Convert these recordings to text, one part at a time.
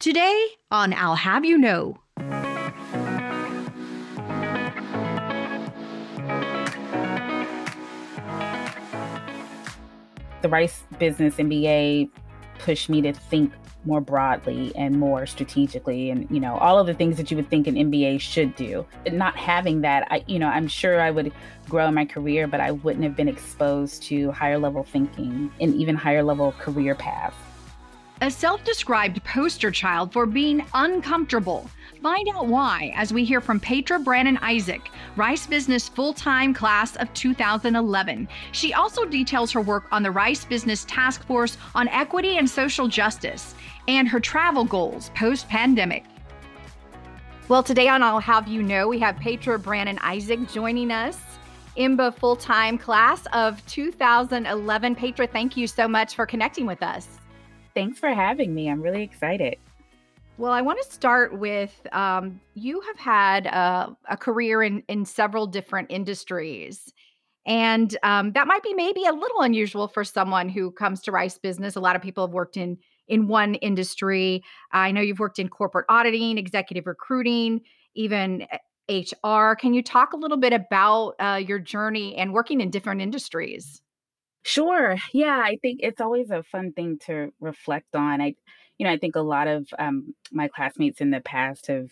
Today on I'll Have You Know. The Rice Business MBA pushed me to think more broadly and more strategically and you know all of the things that you would think an MBA should do. Not having that, I you know, I'm sure I would grow in my career, but I wouldn't have been exposed to higher level thinking and even higher level career paths. A self described poster child for being uncomfortable. Find out why as we hear from Petra Brannon Isaac, Rice Business full time class of 2011. She also details her work on the Rice Business Task Force on Equity and Social Justice and her travel goals post pandemic. Well, today on I'll Have You Know, we have Petra Brannon Isaac joining us. IMBA full time class of 2011. Petra, thank you so much for connecting with us. Thanks for having me. I'm really excited. Well, I want to start with um, you have had a, a, career in, in several different industries. And um, that might be maybe a little unusual for someone who comes to Rice Business. A lot of people have worked in in one industry. I know you've worked in corporate auditing, executive recruiting, even HR. Can you talk a little bit about uh, your journey and working in different industries? Sure. Yeah, I think it's always a fun thing to reflect on. I, you know, I think a lot of um, my classmates in the past have,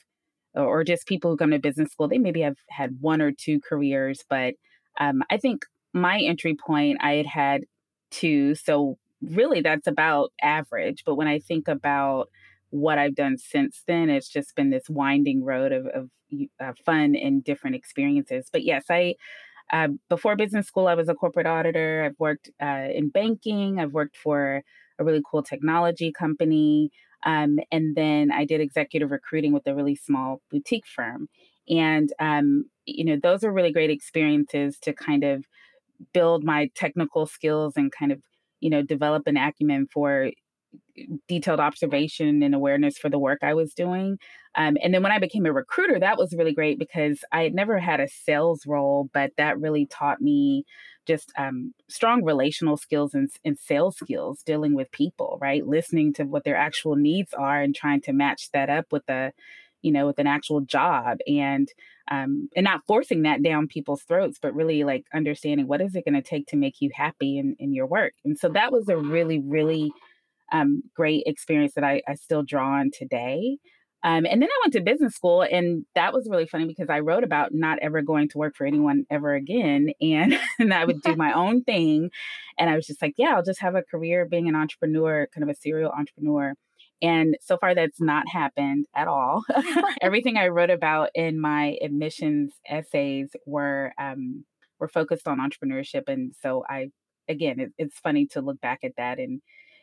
or just people who come to business school, they maybe have had one or two careers, but um, I think my entry point, I had had two. So really, that's about average. But when I think about what I've done since then, it's just been this winding road of, of uh, fun and different experiences. But yes, I uh, before business school, I was a corporate auditor. I've worked uh, in banking. I've worked for a really cool technology company. Um, and then I did executive recruiting with a really small boutique firm. And, um, you know, those are really great experiences to kind of build my technical skills and kind of, you know, develop an acumen for detailed observation and awareness for the work I was doing. Um, and then when I became a recruiter, that was really great because I had never had a sales role, but that really taught me just um, strong relational skills and, and sales skills dealing with people, right? Listening to what their actual needs are and trying to match that up with a, you know, with an actual job and um, and not forcing that down people's throats, but really like understanding what is it going to take to make you happy in, in your work. And so that was a really, really um, great experience that I, I still draw on today. Um, and then I went to business school, and that was really funny because I wrote about not ever going to work for anyone ever again, and, and I would do my own thing. And I was just like, yeah, I'll just have a career being an entrepreneur, kind of a serial entrepreneur. And so far, that's not happened at all. Everything I wrote about in my admissions essays were um, were focused on entrepreneurship, and so I, again, it, it's funny to look back at that and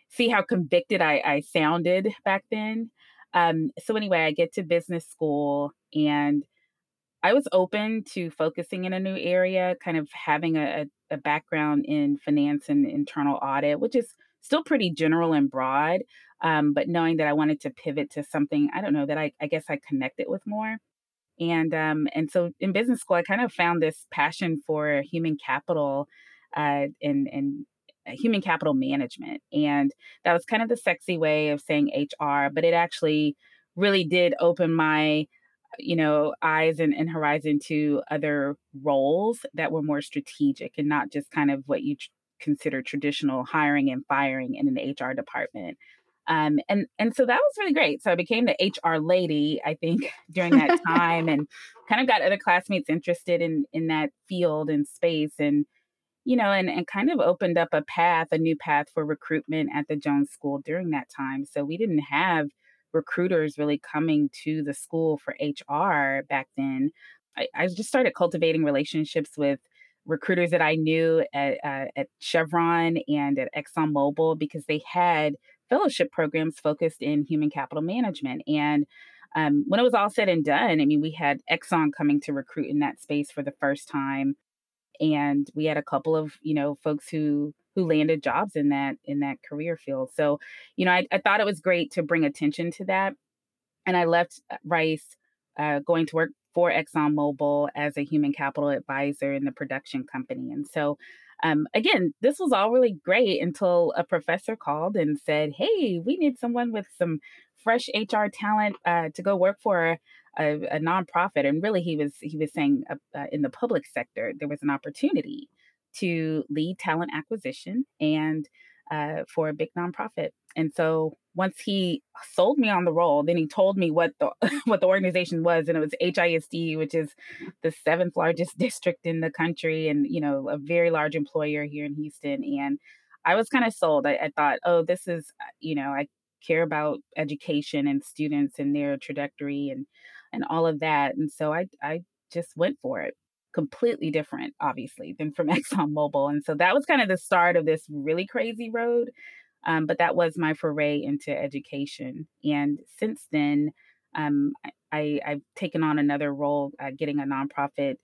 see how convicted I, I sounded back then. Um, so anyway, I get to business school and I was open to focusing in a new area, kind of having a, a background in finance and internal audit, which is still pretty general and broad, um, but knowing that I wanted to pivot to something, I don't know, that I, I guess I connected with more. And um, and so in business school, I kind of found this passion for human capital uh, and and human capital management. And that was kind of the sexy way of saying HR, but it actually really did open my you know eyes and, and horizon to other roles that were more strategic and not just kind of what you tr- consider traditional hiring and firing in an hr department um, and and so that was really great so i became the hr lady i think during that time and kind of got other classmates interested in in that field and space and you know, and, and kind of opened up a path, a new path for recruitment at the Jones School during that time. So we didn't have recruiters really coming to the school for HR back then. I, I just started cultivating relationships with recruiters that I knew at, uh, at Chevron and at ExxonMobil because they had fellowship programs focused in human capital management. And um, when it was all said and done, I mean, we had Exxon coming to recruit in that space for the first time and we had a couple of you know folks who who landed jobs in that in that career field. So you know i, I thought it was great to bring attention to that and i left uh, rice uh, going to work for exxonmobil as a human capital advisor in the production company. And so um, again, this was all really great until a professor called and said, "Hey, we need someone with some fresh HR talent uh, to go work for a, a, nonprofit." And really, he was he was saying uh, uh, in the public sector there was an opportunity to lead talent acquisition and uh, for a big nonprofit. And so once he sold me on the role, then he told me what the what the organization was, and it was HISD, which is the seventh largest district in the country, and you know a very large employer here in Houston. And I was kind of sold. I, I thought, oh, this is uh, you know I care about education and students and their trajectory and and all of that, and so I I just went for it completely different, obviously, than from ExxonMobil. And so that was kind of the start of this really crazy road. Um, but that was my foray into education. And since then, um, I, have taken on another role, uh, getting a nonprofit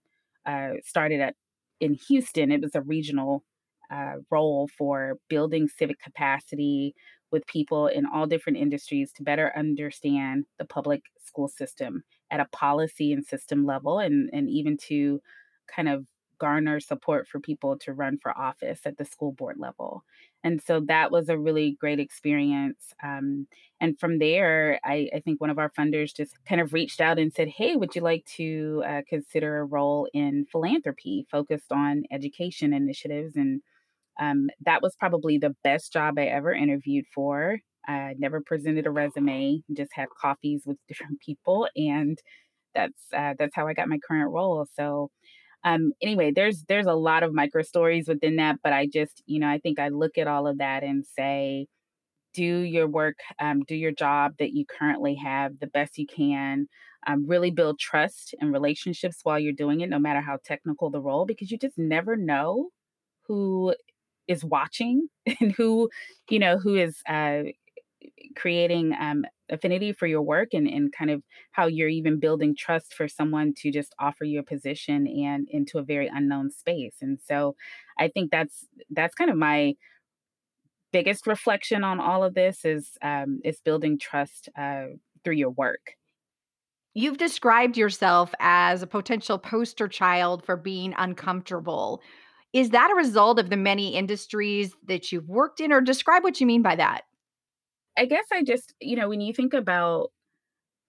uh, started at in Houston. It was a regional uh, role for building civic capacity with people in all different industries to better understand the public school system at a policy and system level, and and even to kind of garner support for people to run for office at the school board level. And so that was a really great experience. Um, and from there, I, I, think one of our funders just kind of reached out and said, Hey, would you like to uh, consider a role in philanthropy focused on education initiatives? And um, that was probably the best job I ever interviewed for. I never presented a resume, just had coffees with different people. And that's uh, that's how I got my current role. So um anyway there's there's a lot of micro stories within that but i just you know i think i look at all of that and say do your work um, do your job that you currently have the best you can um, really build trust and relationships while you're doing it no matter how technical the role because you just never know who is watching and who you know who is uh, creating um, affinity for your work and, and kind of how you're even building trust for someone to just offer you a position and into a very unknown space and so i think that's that's kind of my biggest reflection on all of this is um, is building trust uh, through your work You've described yourself as a potential poster child for being uncomfortable. Is that a result of the many industries that you've worked in, or describe what you mean by that? I guess I just, you know, when you think about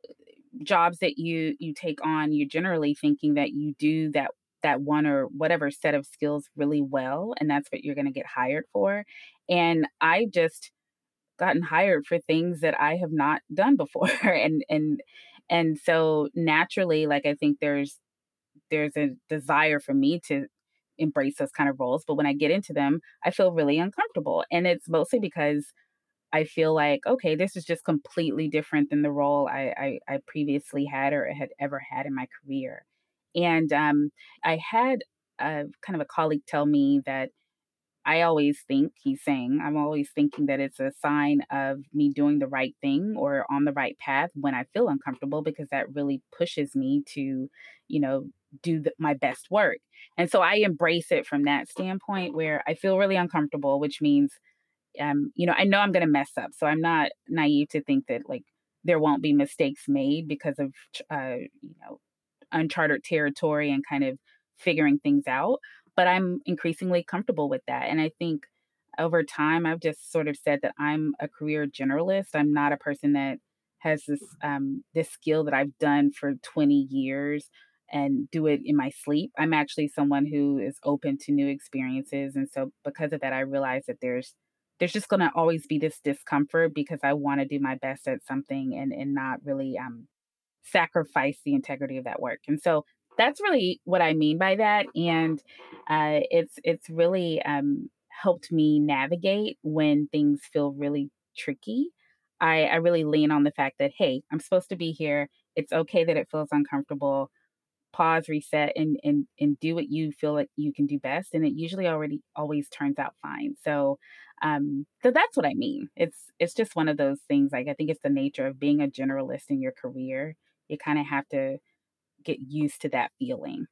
uh, jobs that you you take on, you're generally thinking that you do that that one or whatever set of skills really well and that's what you're going to get hired for. And I just gotten hired for things that I have not done before and and and so naturally like I think there's there's a desire for me to embrace those kind of roles but when I get into them I feel really uncomfortable and it's mostly because I feel like, okay, this is just completely different than the role I, I, I previously had or had ever had in my career. And um, I had a, kind of a colleague tell me that I always think, he's saying, I'm always thinking that it's a sign of me doing the right thing or on the right path when I feel uncomfortable because that really pushes me to, you know, do my best work. And so I embrace it from that standpoint where I feel really uncomfortable, which means um, you know, I know I'm going to mess up. So I'm not naive to think that like there won't be mistakes made because of, uh, you know, uncharted territory and kind of figuring things out. But I'm increasingly comfortable with that. And I think over time, I've just sort of said that I'm a career generalist. I'm not a person that has this um, this skill that I've done for 20 years and do it in my sleep. I'm actually someone who is open to new experiences. And so because of that, I realize that there's there's just going to always be this discomfort because I want to do my best at something and and not really um sacrifice the integrity of that work. And so that's really what I mean by that and uh it's it's really um helped me navigate when things feel really tricky. I I really lean on the fact that hey, I'm supposed to be here. It's okay that it feels uncomfortable pause reset and and and do what you feel like you can do best and it usually already always turns out fine. So um so that's what i mean. It's it's just one of those things like i think it's the nature of being a generalist in your career. You kind of have to get used to that feeling.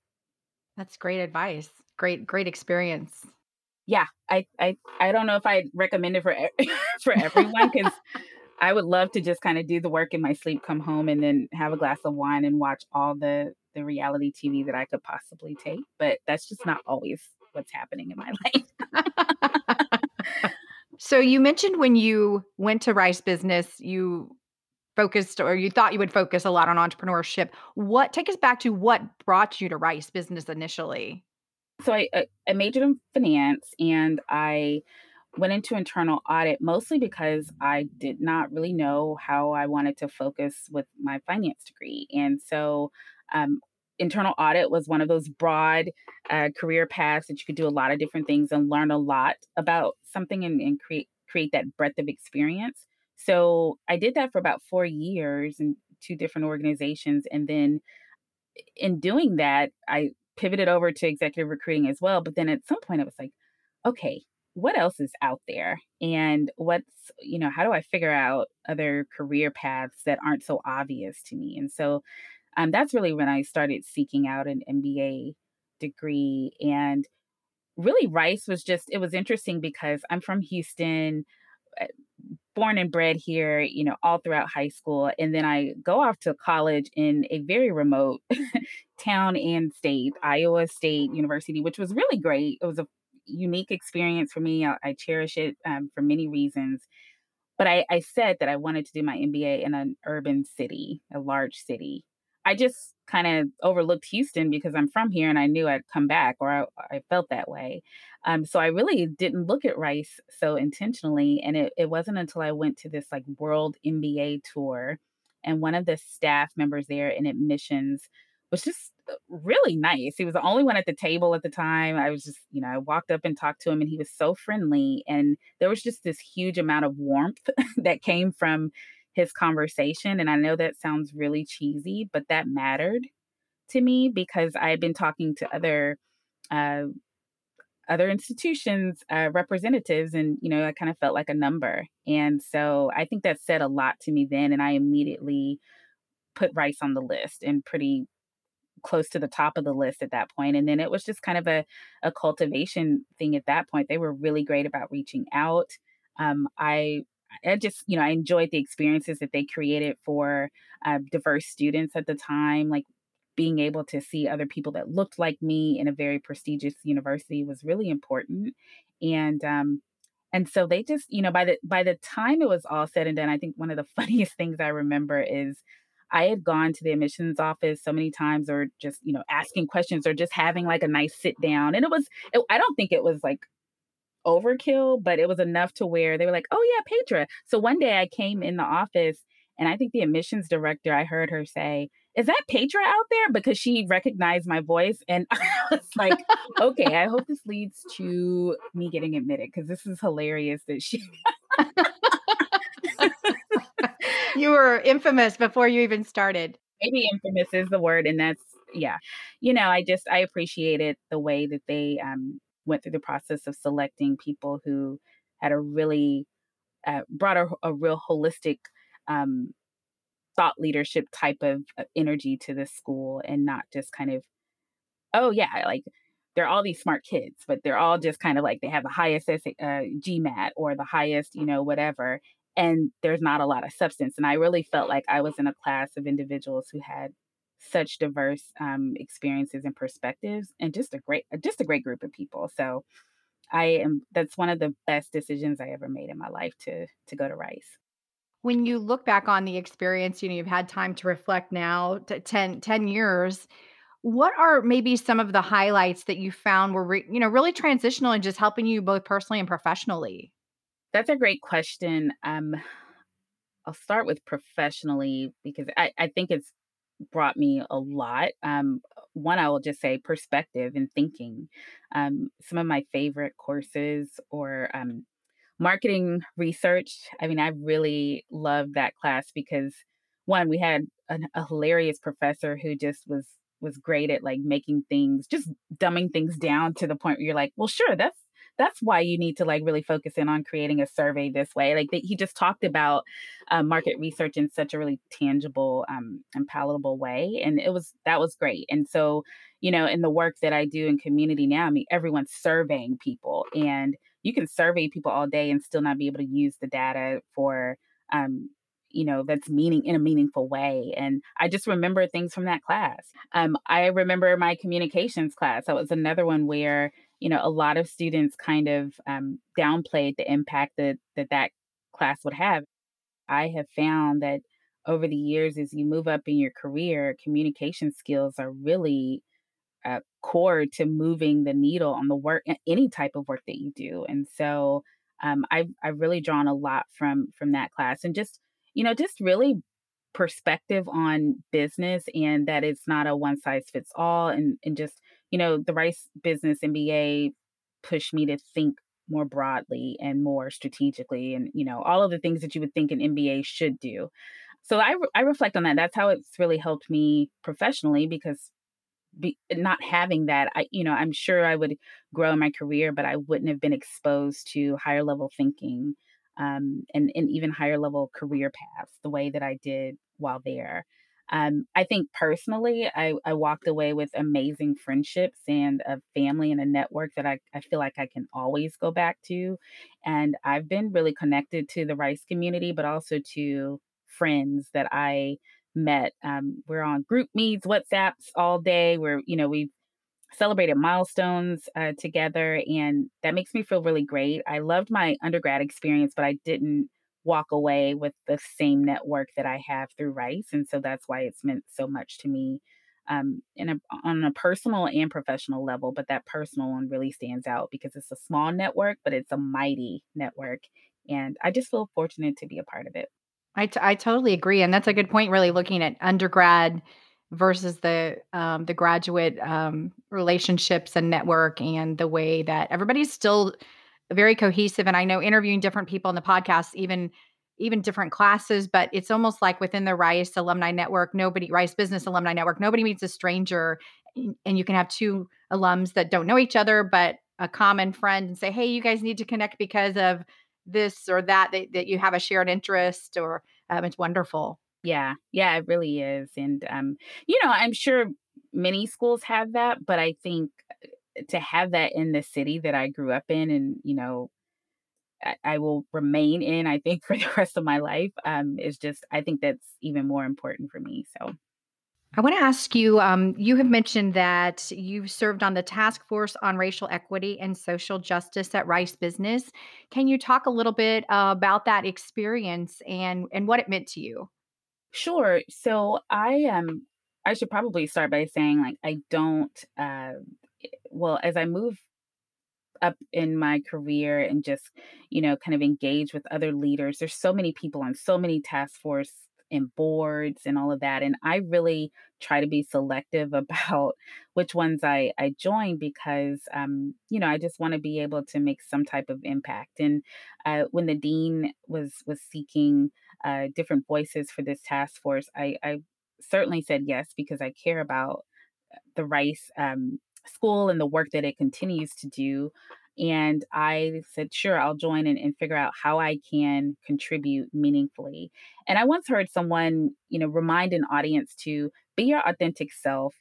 That's great advice. Great great experience. Yeah i i i don't know if i recommend it for for everyone because I would love to just kind of do the work in my sleep, come home, and then have a glass of wine and watch all the the reality TV that I could possibly take. But that's just not always what's happening in my life. so you mentioned when you went to Rice Business, you focused or you thought you would focus a lot on entrepreneurship. What take us back to what brought you to Rice Business initially? So I, uh, I majored in finance and I went into internal audit mostly because I did not really know how I wanted to focus with my finance degree. And so um, internal audit was one of those broad uh, career paths that you could do a lot of different things and learn a lot about something and, and create create that breadth of experience. So I did that for about four years in two different organizations. And then in doing that, I pivoted over to executive recruiting as well. But then at some point, I was like, okay, what else is out there? And what's, you know, how do I figure out other career paths that aren't so obvious to me? And so um, that's really when I started seeking out an MBA degree. And really, Rice was just, it was interesting because I'm from Houston, eh, born and bred here, you know, all throughout high school. And then I go off to college in a very remote town and state, Iowa State University, which was really great. It was a unique experience for me. I, I cherish it um, for many reasons. But I, I said that I wanted to do my MBA in an urban city, a large city. I just kind of overlooked Houston because I'm from here and I knew I'd come back or I, I felt that way. Um, so I really didn't look at Rice so intentionally. And it, it wasn't until I went to this like world MBA tour and one of the staff members there in admissions was just uh, really nice. He was the only one at the table at the time. I was just, you know, I walked up and talked to him and he was so friendly. And there was just this huge amount of warmth that came from his conversation. And I know that sounds really cheesy, but that mattered to me because I had been talking to other uh, other institutions uh, representatives and you know i kind of felt like a number and so i think that said a lot to me then and i immediately put rice on the list and pretty close to the top of the list at that point and then it was just kind of a, a cultivation thing at that point they were really great about reaching out um, i I just, you know, I enjoyed the experiences that they created for uh, diverse students at the time. Like being able to see other people that looked like me in a very prestigious university was really important. And um, and so they just, you know, by the by the time it was all said and done, I think one of the funniest things I remember is I had gone to the admissions office so many times, or just, you know, asking questions, or just having like a nice sit down. And it was, it, I don't think it was like overkill, but it was enough to where they were like, oh, yeah, Petra. So one day I came in the office and I think the admissions director, I heard her say, is that Petra out there? Because she recognized my voice. And I was like, okay, I hope this leads to me getting admitted because this is hilarious that she. you were infamous before you even started. Maybe infamous is the word. And that's, yeah. You know, I just, I appreciated the way that they um, went through the process of selecting people who had a really uh, brought a, a, real holistic um, thought leadership type of, of energy to the school and not just kind of oh yeah like they're all these smart kids but they're all just kind of like they have the highest uh, gmat or the highest you know whatever and there's not a lot of substance and i really felt like i was in a class of individuals who had such diverse um, experiences and perspectives and just a great just a great group of people. So i am that's one of the best decisions i ever made in my life to to go to rice. When you look back on the experience you know you've had time to reflect now to 10, 10 years what are maybe some of the highlights that you found were re- you know really transitional and just helping you both personally and professionally? That's a great question. Um i'll start with professionally because i, I think it's brought me a lot. Um, one, I will just say perspective and thinking. Um, some of my favorite courses or um, marketing research. I mean, I really loved that class because one, we had an, a hilarious professor who just was was great at like making things just dumbing things down to the point where you're like, well, sure, that's that's why you need to like really focus in on creating a survey this way. Like he just talked about uh, market research in such a really tangible um, and palatable way, and it was that was great. And so, you know, in the work that I do in community now, I mean, everyone's surveying people, and you can survey people all day and still not be able to use the data for um, you know that's meaning in a meaningful way and i just remember things from that class um, i remember my communications class that was another one where you know, a lot of students kind of um, downplayed the impact that, that that class would have. I have found that over the years, as you move up in your career, communication skills are really uh, core to moving the needle on the work, any type of work that you do. And so um, I've I've really drawn a lot from from that class, and just you know, just really perspective on business, and that it's not a one size fits all, and and just you know, the Rice Business MBA pushed me to think more broadly and more strategically and you know all of the things that you would think an MBA should do. So I I reflect on that. That's how it's really helped me professionally because be, not having that I you know I'm sure I would grow in my career but I wouldn't have been exposed to higher level thinking um, and and even higher level career paths the way that I did while there. Um, I think personally, I, I walked away with amazing friendships and a family and a network that I, I feel like I can always go back to. And I've been really connected to the Rice community, but also to friends that I met. Um, we're on GroupMe's, WhatsApps all day. We're, you know, we've celebrated milestones uh, together, and that makes me feel really great. I loved my undergrad experience, but I didn't walk away with the same network that I have through Rice. And so that's why it's meant so much to me um, in a, on a personal and professional level. But that personal one really stands out because it's a small network, but it's a mighty network. And I just feel fortunate to be a part of it. I, t- I totally agree. And that's a good point, really looking at undergrad versus the um, the graduate um, relationships and network and the way that everybody's still very cohesive and i know interviewing different people in the podcast even even different classes but it's almost like within the rice alumni network nobody rice business alumni network nobody meets a stranger and you can have two alums that don't know each other but a common friend and say hey you guys need to connect because of this or that that, that you have a shared interest or um, it's wonderful. Yeah. Yeah it really is and um you know i'm sure many schools have that but i think to have that in the city that I grew up in and, you know, I, I will remain in, I think, for the rest of my life, um, is just, I think that's even more important for me. So. I want to ask you um, you have mentioned that you've served on the task force on racial equity and social justice at Rice Business. Can you talk a little bit uh, about that experience and, and what it meant to you? Sure. So I am. Um, I should probably start by saying like I don't uh, well, as I move up in my career and just, you know, kind of engage with other leaders, there's so many people on so many task force and boards and all of that. And I really try to be selective about which ones I, I join because, um, you know, I just want to be able to make some type of impact. And uh, when the dean was was seeking uh, different voices for this task force, I, I certainly said yes because I care about the Rice um, school and the work that it continues to do. And I said, sure, I'll join and, and figure out how I can contribute meaningfully. And I once heard someone, you know, remind an audience to be your authentic self.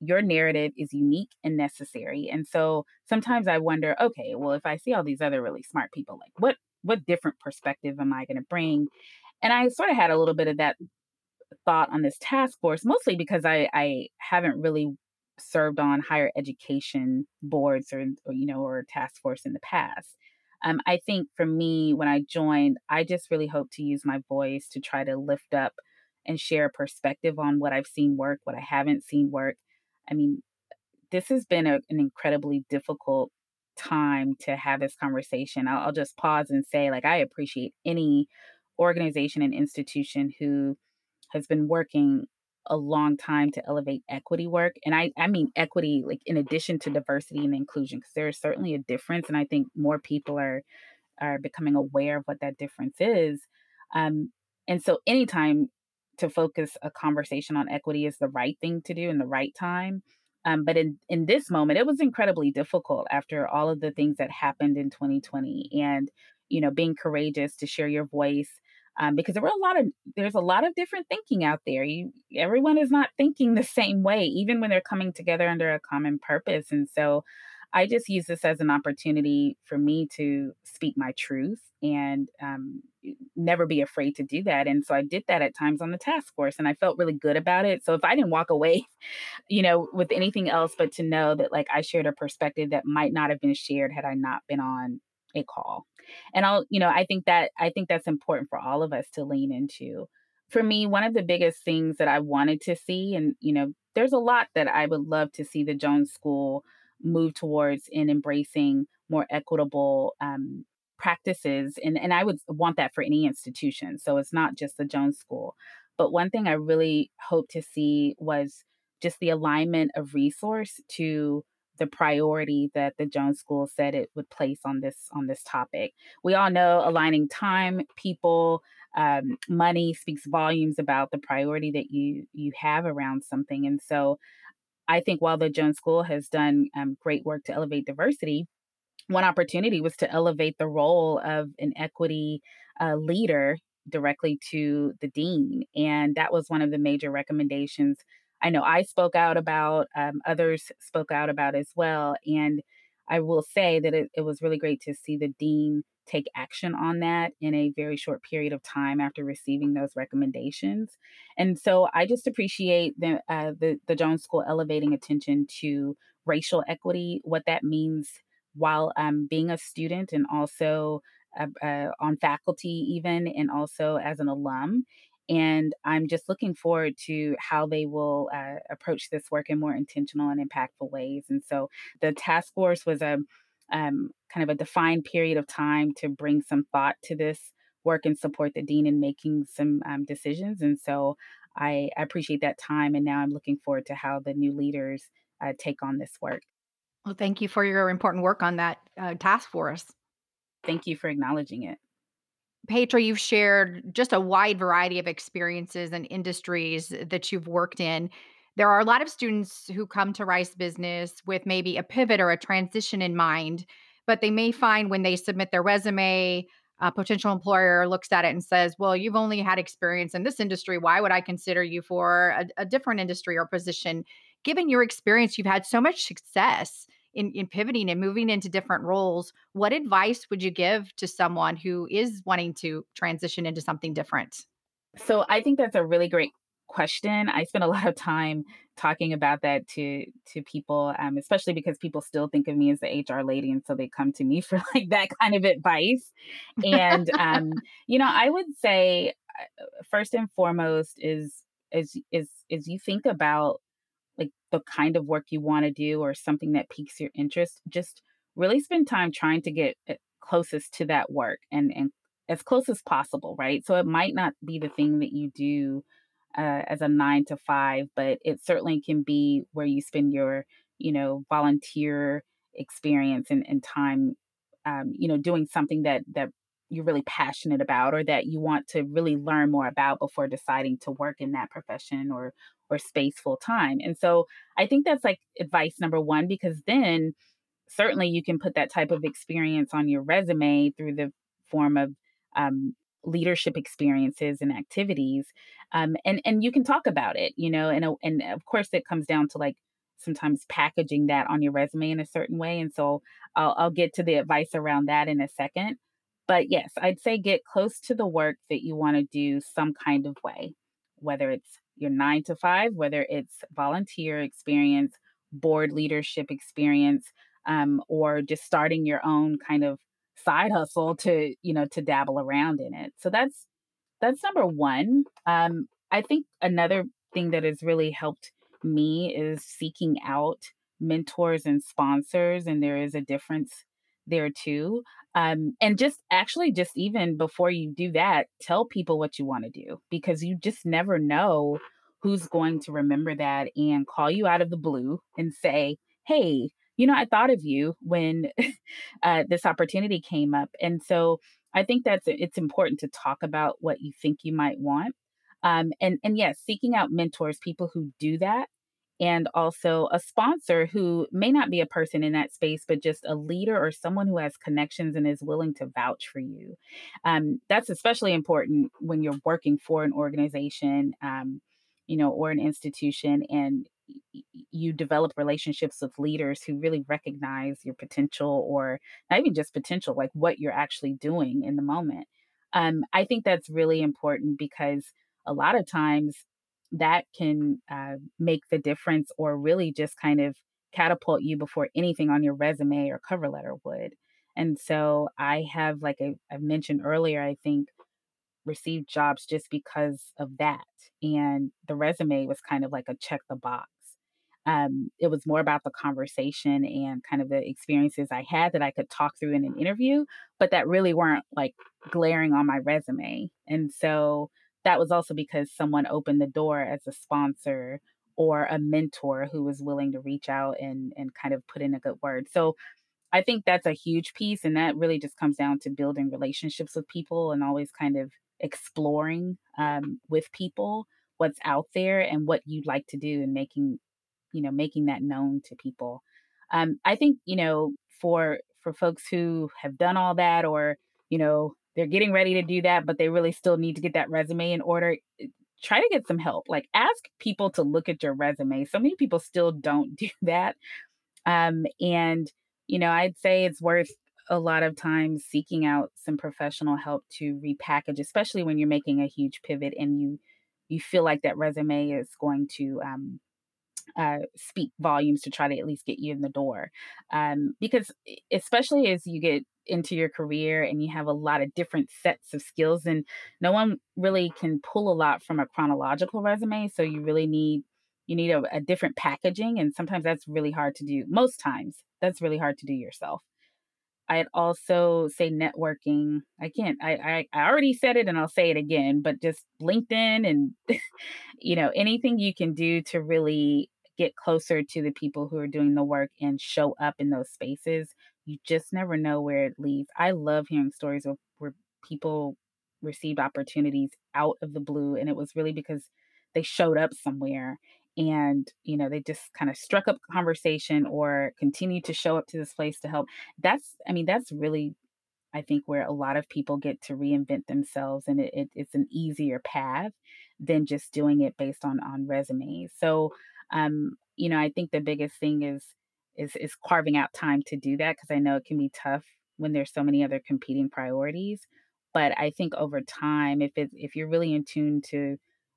Your narrative is unique and necessary. And so sometimes I wonder, okay, well, if I see all these other really smart people, like what what different perspective am I going to bring? And I sort of had a little bit of that thought on this task force, mostly because I, I haven't really served on higher education boards or, or you know or task force in the past. Um, i think for me when i joined i just really hope to use my voice to try to lift up and share a perspective on what i've seen work what i haven't seen work. I mean this has been a, an incredibly difficult time to have this conversation. I'll, I'll just pause and say like i appreciate any organization and institution who has been working a long time to elevate equity work and i i mean equity like in addition to diversity and inclusion because there is certainly a difference and i think more people are are becoming aware of what that difference is um and so anytime to focus a conversation on equity is the right thing to do in the right time um, but in, in this moment it was incredibly difficult after all of the things that happened in 2020 and you know being courageous to share your voice um, because there were a lot of there's a lot of different thinking out there. You everyone is not thinking the same way, even when they're coming together under a common purpose. And so, I just use this as an opportunity for me to speak my truth and um, never be afraid to do that. And so I did that at times on the task force and I felt really good about it. So if I didn't walk away, you know, with anything else, but to know that like I shared a perspective that might not have been shared had I not been on a call. And I'll, you know, I think that I think that's important for all of us to lean into. For me, one of the biggest things that I wanted to see, and you know, there's a lot that I would love to see the Jones School move towards in embracing more equitable um, practices and and I would want that for any institution so it's not just the Jones School but one thing I really hope to see was just the alignment of resource to the priority that the Jones School said it would place on this on this topic. We all know aligning time, people, um, money speaks volumes about the priority that you you have around something, and so I think while the Jones School has done um, great work to elevate diversity, one opportunity was to elevate the role of an equity uh, leader directly to the dean. And that was one of the major recommendations I know I spoke out about, um, others spoke out about as well. And I will say that it, it was really great to see the dean take action on that in a very short period of time after receiving those recommendations. And so I just appreciate the uh, the, the Jones School elevating attention to racial equity, what that means while um, being a student and also uh, uh, on faculty, even and also as an alum. And I'm just looking forward to how they will uh, approach this work in more intentional and impactful ways. And so the task force was a um, kind of a defined period of time to bring some thought to this work and support the dean in making some um, decisions. And so I, I, appreciate that time. And now I'm looking forward to how the new leaders uh, take on this work. Well, thank you for your important work on that uh, task force. Thank you for acknowledging it. Petra, you've shared just a wide variety of experiences and industries that you've worked in. There are a lot of students who come to Rice Business with maybe a pivot or a transition in mind, but they may find when they submit their resume, a potential employer looks at it and says, Well, you've only had experience in this industry. Why would I consider you for a, a different industry or position? given your experience, you've had so much success in, in pivoting and moving into different roles. What advice would you give to someone who is wanting to transition into something different? So I think that's a really great question. I spend a lot of time talking about that to to people, um, especially because people still think of me as the HR lady, and so they come to me for like that kind of advice. And um, you know, I would say uh, first and foremost is is is is you think about the kind of work you want to do or something that piques your interest, just really spend time trying to get eh, closest to that work and and as close as possible, right? So it might not be the thing that you do uh, as a nine to five, but it certainly can be where you spend your, you know, volunteer experience and, and time, um, you know, doing something that that you're really passionate about or that you want to really learn more about before deciding to work in that profession or or space full time. And so I think that's like advice number 1 because then certainly you can put that type of experience on your resume through the form of um, leadership experiences and activities um, and and you can talk about it you know and and of course it comes down to like sometimes packaging that on your resume in a certain way and so I'll, I'll get to the advice around that in a second but yes, I'd say get close to the work that you want to do some kind of way, whether it's your nine to five, whether it's volunteer experience, board leadership experience, um, or just starting your own kind of side hustle to, you know, to dabble around in it. So that's that's number one. Um, I think another thing that has really helped me is seeking out mentors and sponsors, and there is a difference there too. Um, and just actually, just even before you do that, tell people what you want to do because you just never know who's going to remember that and call you out of the blue and say, Hey, you know, I thought of you when uh, this opportunity came up. And so I think that's it's important to talk about what you think you might want. Um, and and yes, seeking out mentors, people who do that, and also a sponsor who may not be a person in that space, but just a leader or someone who has connections and is willing to vouch for you. Um, that's especially important when you're working for an organization, um, you know, or an institution, and you develop relationships with leaders who really recognize your potential or not even just potential like what you're actually doing in the moment um, i think that's really important because a lot of times that can uh, make the difference or really just kind of catapult you before anything on your resume or cover letter would and so i have like I, I mentioned earlier i think received jobs just because of that and the resume was kind of like a check the box um, it was more about the conversation and kind of the experiences I had that I could talk through in an interview, but that really weren't like glaring on my resume. And so that was also because someone opened the door as a sponsor or a mentor who was willing to reach out and and kind of put in a good word. So I think that's a huge piece and that really just comes down to building relationships with people and always kind of exploring um, with people what's out there and what you'd like to do and making you know making that known to people um, i think you know for for folks who have done all that or you know they're getting ready to do that but they really still need to get that resume in order eh, try to get some help. Like ask people to look at your resume. So many people still don't do that. Um, and you know i'd say it's worth a lot of times seeking out some professional help to repackage especially when you're making a huge pivot and you you feel like that resume is going to um, uh, speak volumes to try to at least get you in the door. Um, because especially as you get into your career and you have a lot of different sets of skills, and no one really can pull a lot from a chronological resume. So you really need you need a, a different packaging, and sometimes that's really hard to do. Most times, that's really hard to do yourself. I'd also say networking. I can't. I, I I already said it, and I'll say it again. But just LinkedIn and you know anything you can do to really get closer to the people who are doing the work and show up in those spaces. You just never know where it leads. I love hearing stories of where people received opportunities out of the blue, and it was really because they showed up somewhere and you know they just kind of struck up conversation or continued to show up to this place to help that's i mean that's really i think where a lot of people get to reinvent themselves and it, it, it's an easier path than just doing it based on on resumes so um you know i think the biggest thing is is is carving out time to do that because i know it can be tough when there's so many other competing priorities but i think over time if it if you're really in tune to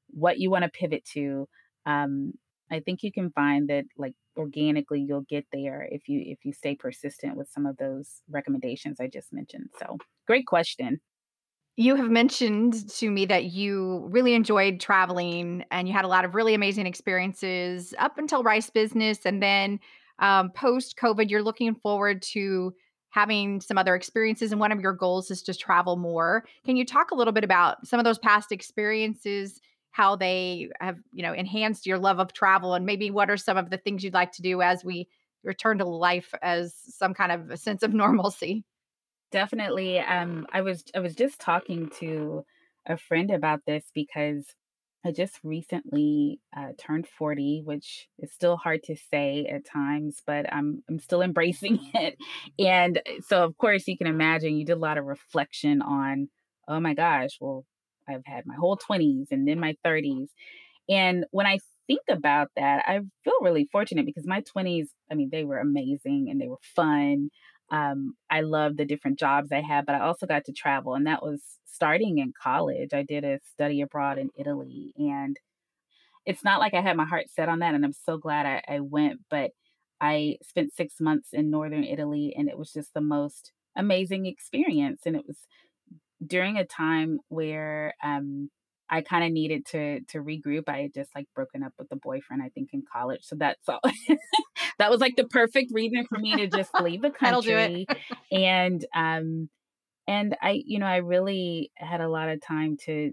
what you want to pivot to um, I think you can find that like organically you'll get there if you if you stay persistent with some of those recommendations I just mentioned. So, great question. You have mentioned to me that you really enjoyed traveling and you had a lot of really amazing experiences up until Rice Business. And then um, post COVID, you're looking forward to having some other experiences. And one of your goals is to travel more. Can you talk a little bit about some of those past experiences how they have you know enhanced your love of travel and maybe what are some of the things you'd like to do as we return to life as some kind of a sense of normalcy definitely um i was i was just talking to a friend about this because i just recently uh, turned 40 which is still hard to say at times but i'm i'm still embracing it and so of course you can imagine you did a lot of reflection on oh my gosh well I've had my whole 20s and then my 30s. And when I think about that, I feel really fortunate because my 20s, I mean, they were amazing and they were fun. Um, I love the different jobs I had, but I also got to travel, and that was starting in college. I did a study abroad in Italy, and it's not like I had my heart set on that, and I'm so glad I, I went. But I spent six months in northern Italy, and it was just the most amazing experience. And it was during a time where um, I kind of needed to to regroup. I had just like broken up with the boyfriend, I think, in college. So that's all. that was like the perfect reason for me to just leave the country. and um, and I, you know, I really had a lot of time to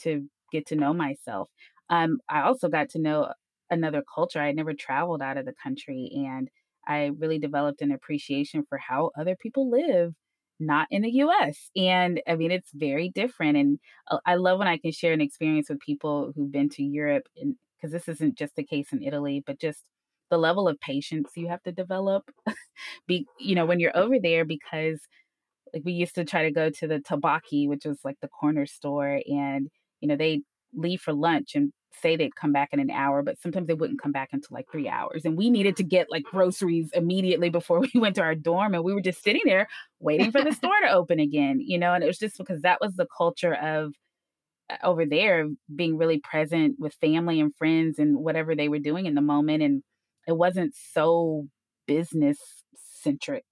to get to know myself. Um, I also got to know another culture. I never traveled out of the country, and I really developed an appreciation for how other people live not in the US. And I mean, it's very different. And uh, I love when I can share an experience with people who've been to Europe, because this isn't just the case in Italy, but just the level of patience you have to develop, be you know, when you're over there, because like we used to try to go to the tabacchi, which was like the corner store, and you know they leave for lunch and say they'd come back in an hour, but sometimes they wouldn't come back until like three hours. And we needed to get like groceries immediately before we went to our dorm. And we were just sitting there waiting for the store to open again, you know? And it was just because that was the culture of uh, over there being really present with family and friends and whatever they were doing in the moment. And it wasn't so business centric.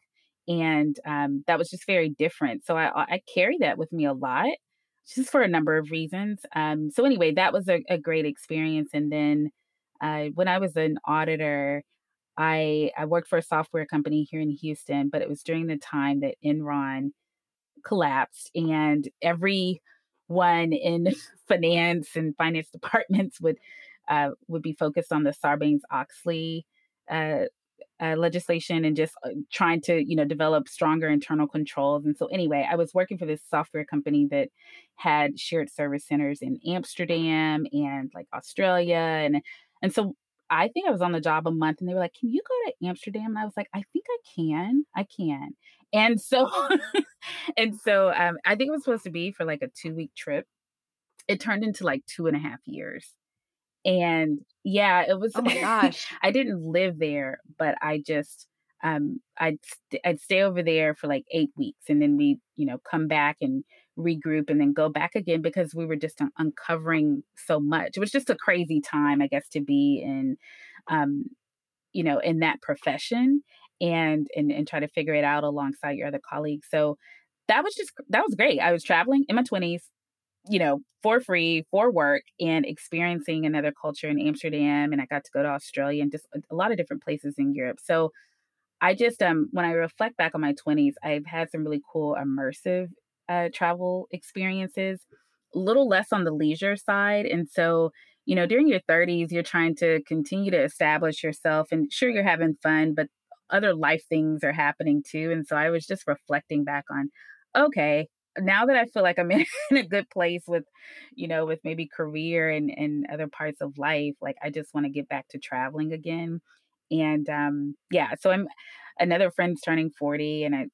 And um, that was just very different. So I, I carry that with me a lot just for a number of reasons. Um, so anyway, that was a, a great experience. And then uh, when I was an auditor, I I worked for a software company here in Houston, but it was during the time that Enron collapsed, and everyone in finance and finance departments would uh, would be focused on the Sarbanes Oxley uh, uh, legislation and just uh, trying to you know develop stronger internal controls and so anyway i was working for this software company that had shared service centers in amsterdam and like australia and and so i think i was on the job a month and they were like can you go to amsterdam? And i was like i think i can i can. And so and so um, i think it was supposed to be for like a two week trip. It turned into like two and a half years and yeah, it was. Oh my gosh! I didn't live there, but I just um I'd st- I'd stay over there for like eight weeks, and then we you know come back and regroup, and then go back again because we were just un- uncovering so much. It was just a crazy time, I guess, to be in, um, you know, in that profession and and and try to figure it out alongside your other colleagues. So that was just that was great. I was traveling in my twenties you know, for free for work and experiencing another culture in Amsterdam. And I got to go to Australia and just a, lot of different places in Europe. So I just, um, when I reflect back on my 20s, I've had some really cool immersive uh, travel experiences, a little less on the leisure side. And so, you know, during your 30s, you're trying to continue to establish yourself and sure, you're having fun, but other life things are happening too. And so I was just reflecting back on, okay, now that I feel like I'm in, in a good place with, you know, with maybe career and, and other parts of life, like I just want to get back to traveling again. And um, yeah, so I'm another friend's turning 40 and I,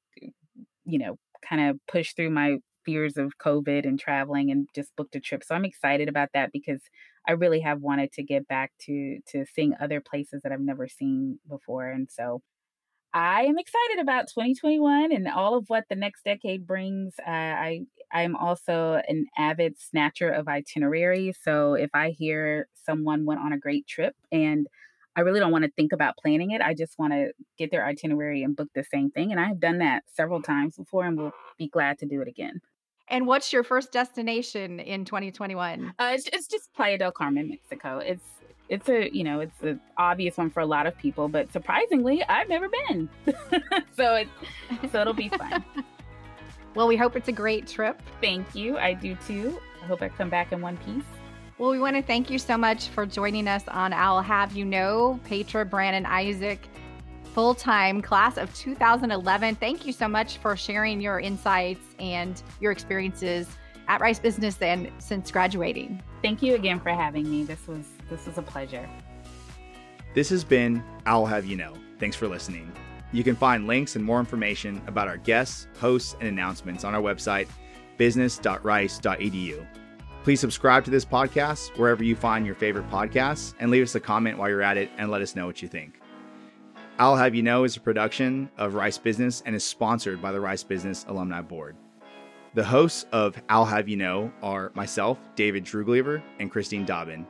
you know, kind of pushed through my fears of COVID and traveling and just booked a trip. So I'm excited about that because I really have wanted to get back to to seeing other places that I've never seen before. And so I am excited about 2021 and all of what the next decade brings. Uh, I I'm also an avid snatcher of itineraries. So if I hear someone went on a great trip and I really don't want to think about planning it, I just want to get their itinerary and book the same thing. And I have done that several times before, and will be glad to do it again. And what's your first destination in 2021? Uh, it's, it's just Playa del Carmen, Mexico. It's it's a you know it's an obvious one for a lot of people but surprisingly i've never been. So it so it'll be fun. Well we hope it's a great trip. Thank you. I do too. I hope i come back in one piece. Well we want to thank you so much for joining us on owl have you know petra brandon isaac full-time class of 2011 thank you so much for sharing your insights and your experiences at rice business and since graduating. Thank you again for having me. This was this is a pleasure. This has been Owl Have You Know. Thanks for listening. You can find links and more information about our guests, hosts, and announcements on our website, business.rice.edu. Please subscribe to this podcast wherever you find your favorite podcasts and leave us a comment while you're at it and let us know what you think. Owl Have You Know is a production of Rice Business and is sponsored by the Rice Business Alumni Board. The hosts of Owl Have You Know are myself, David Trugliever, and Christine Dobbin.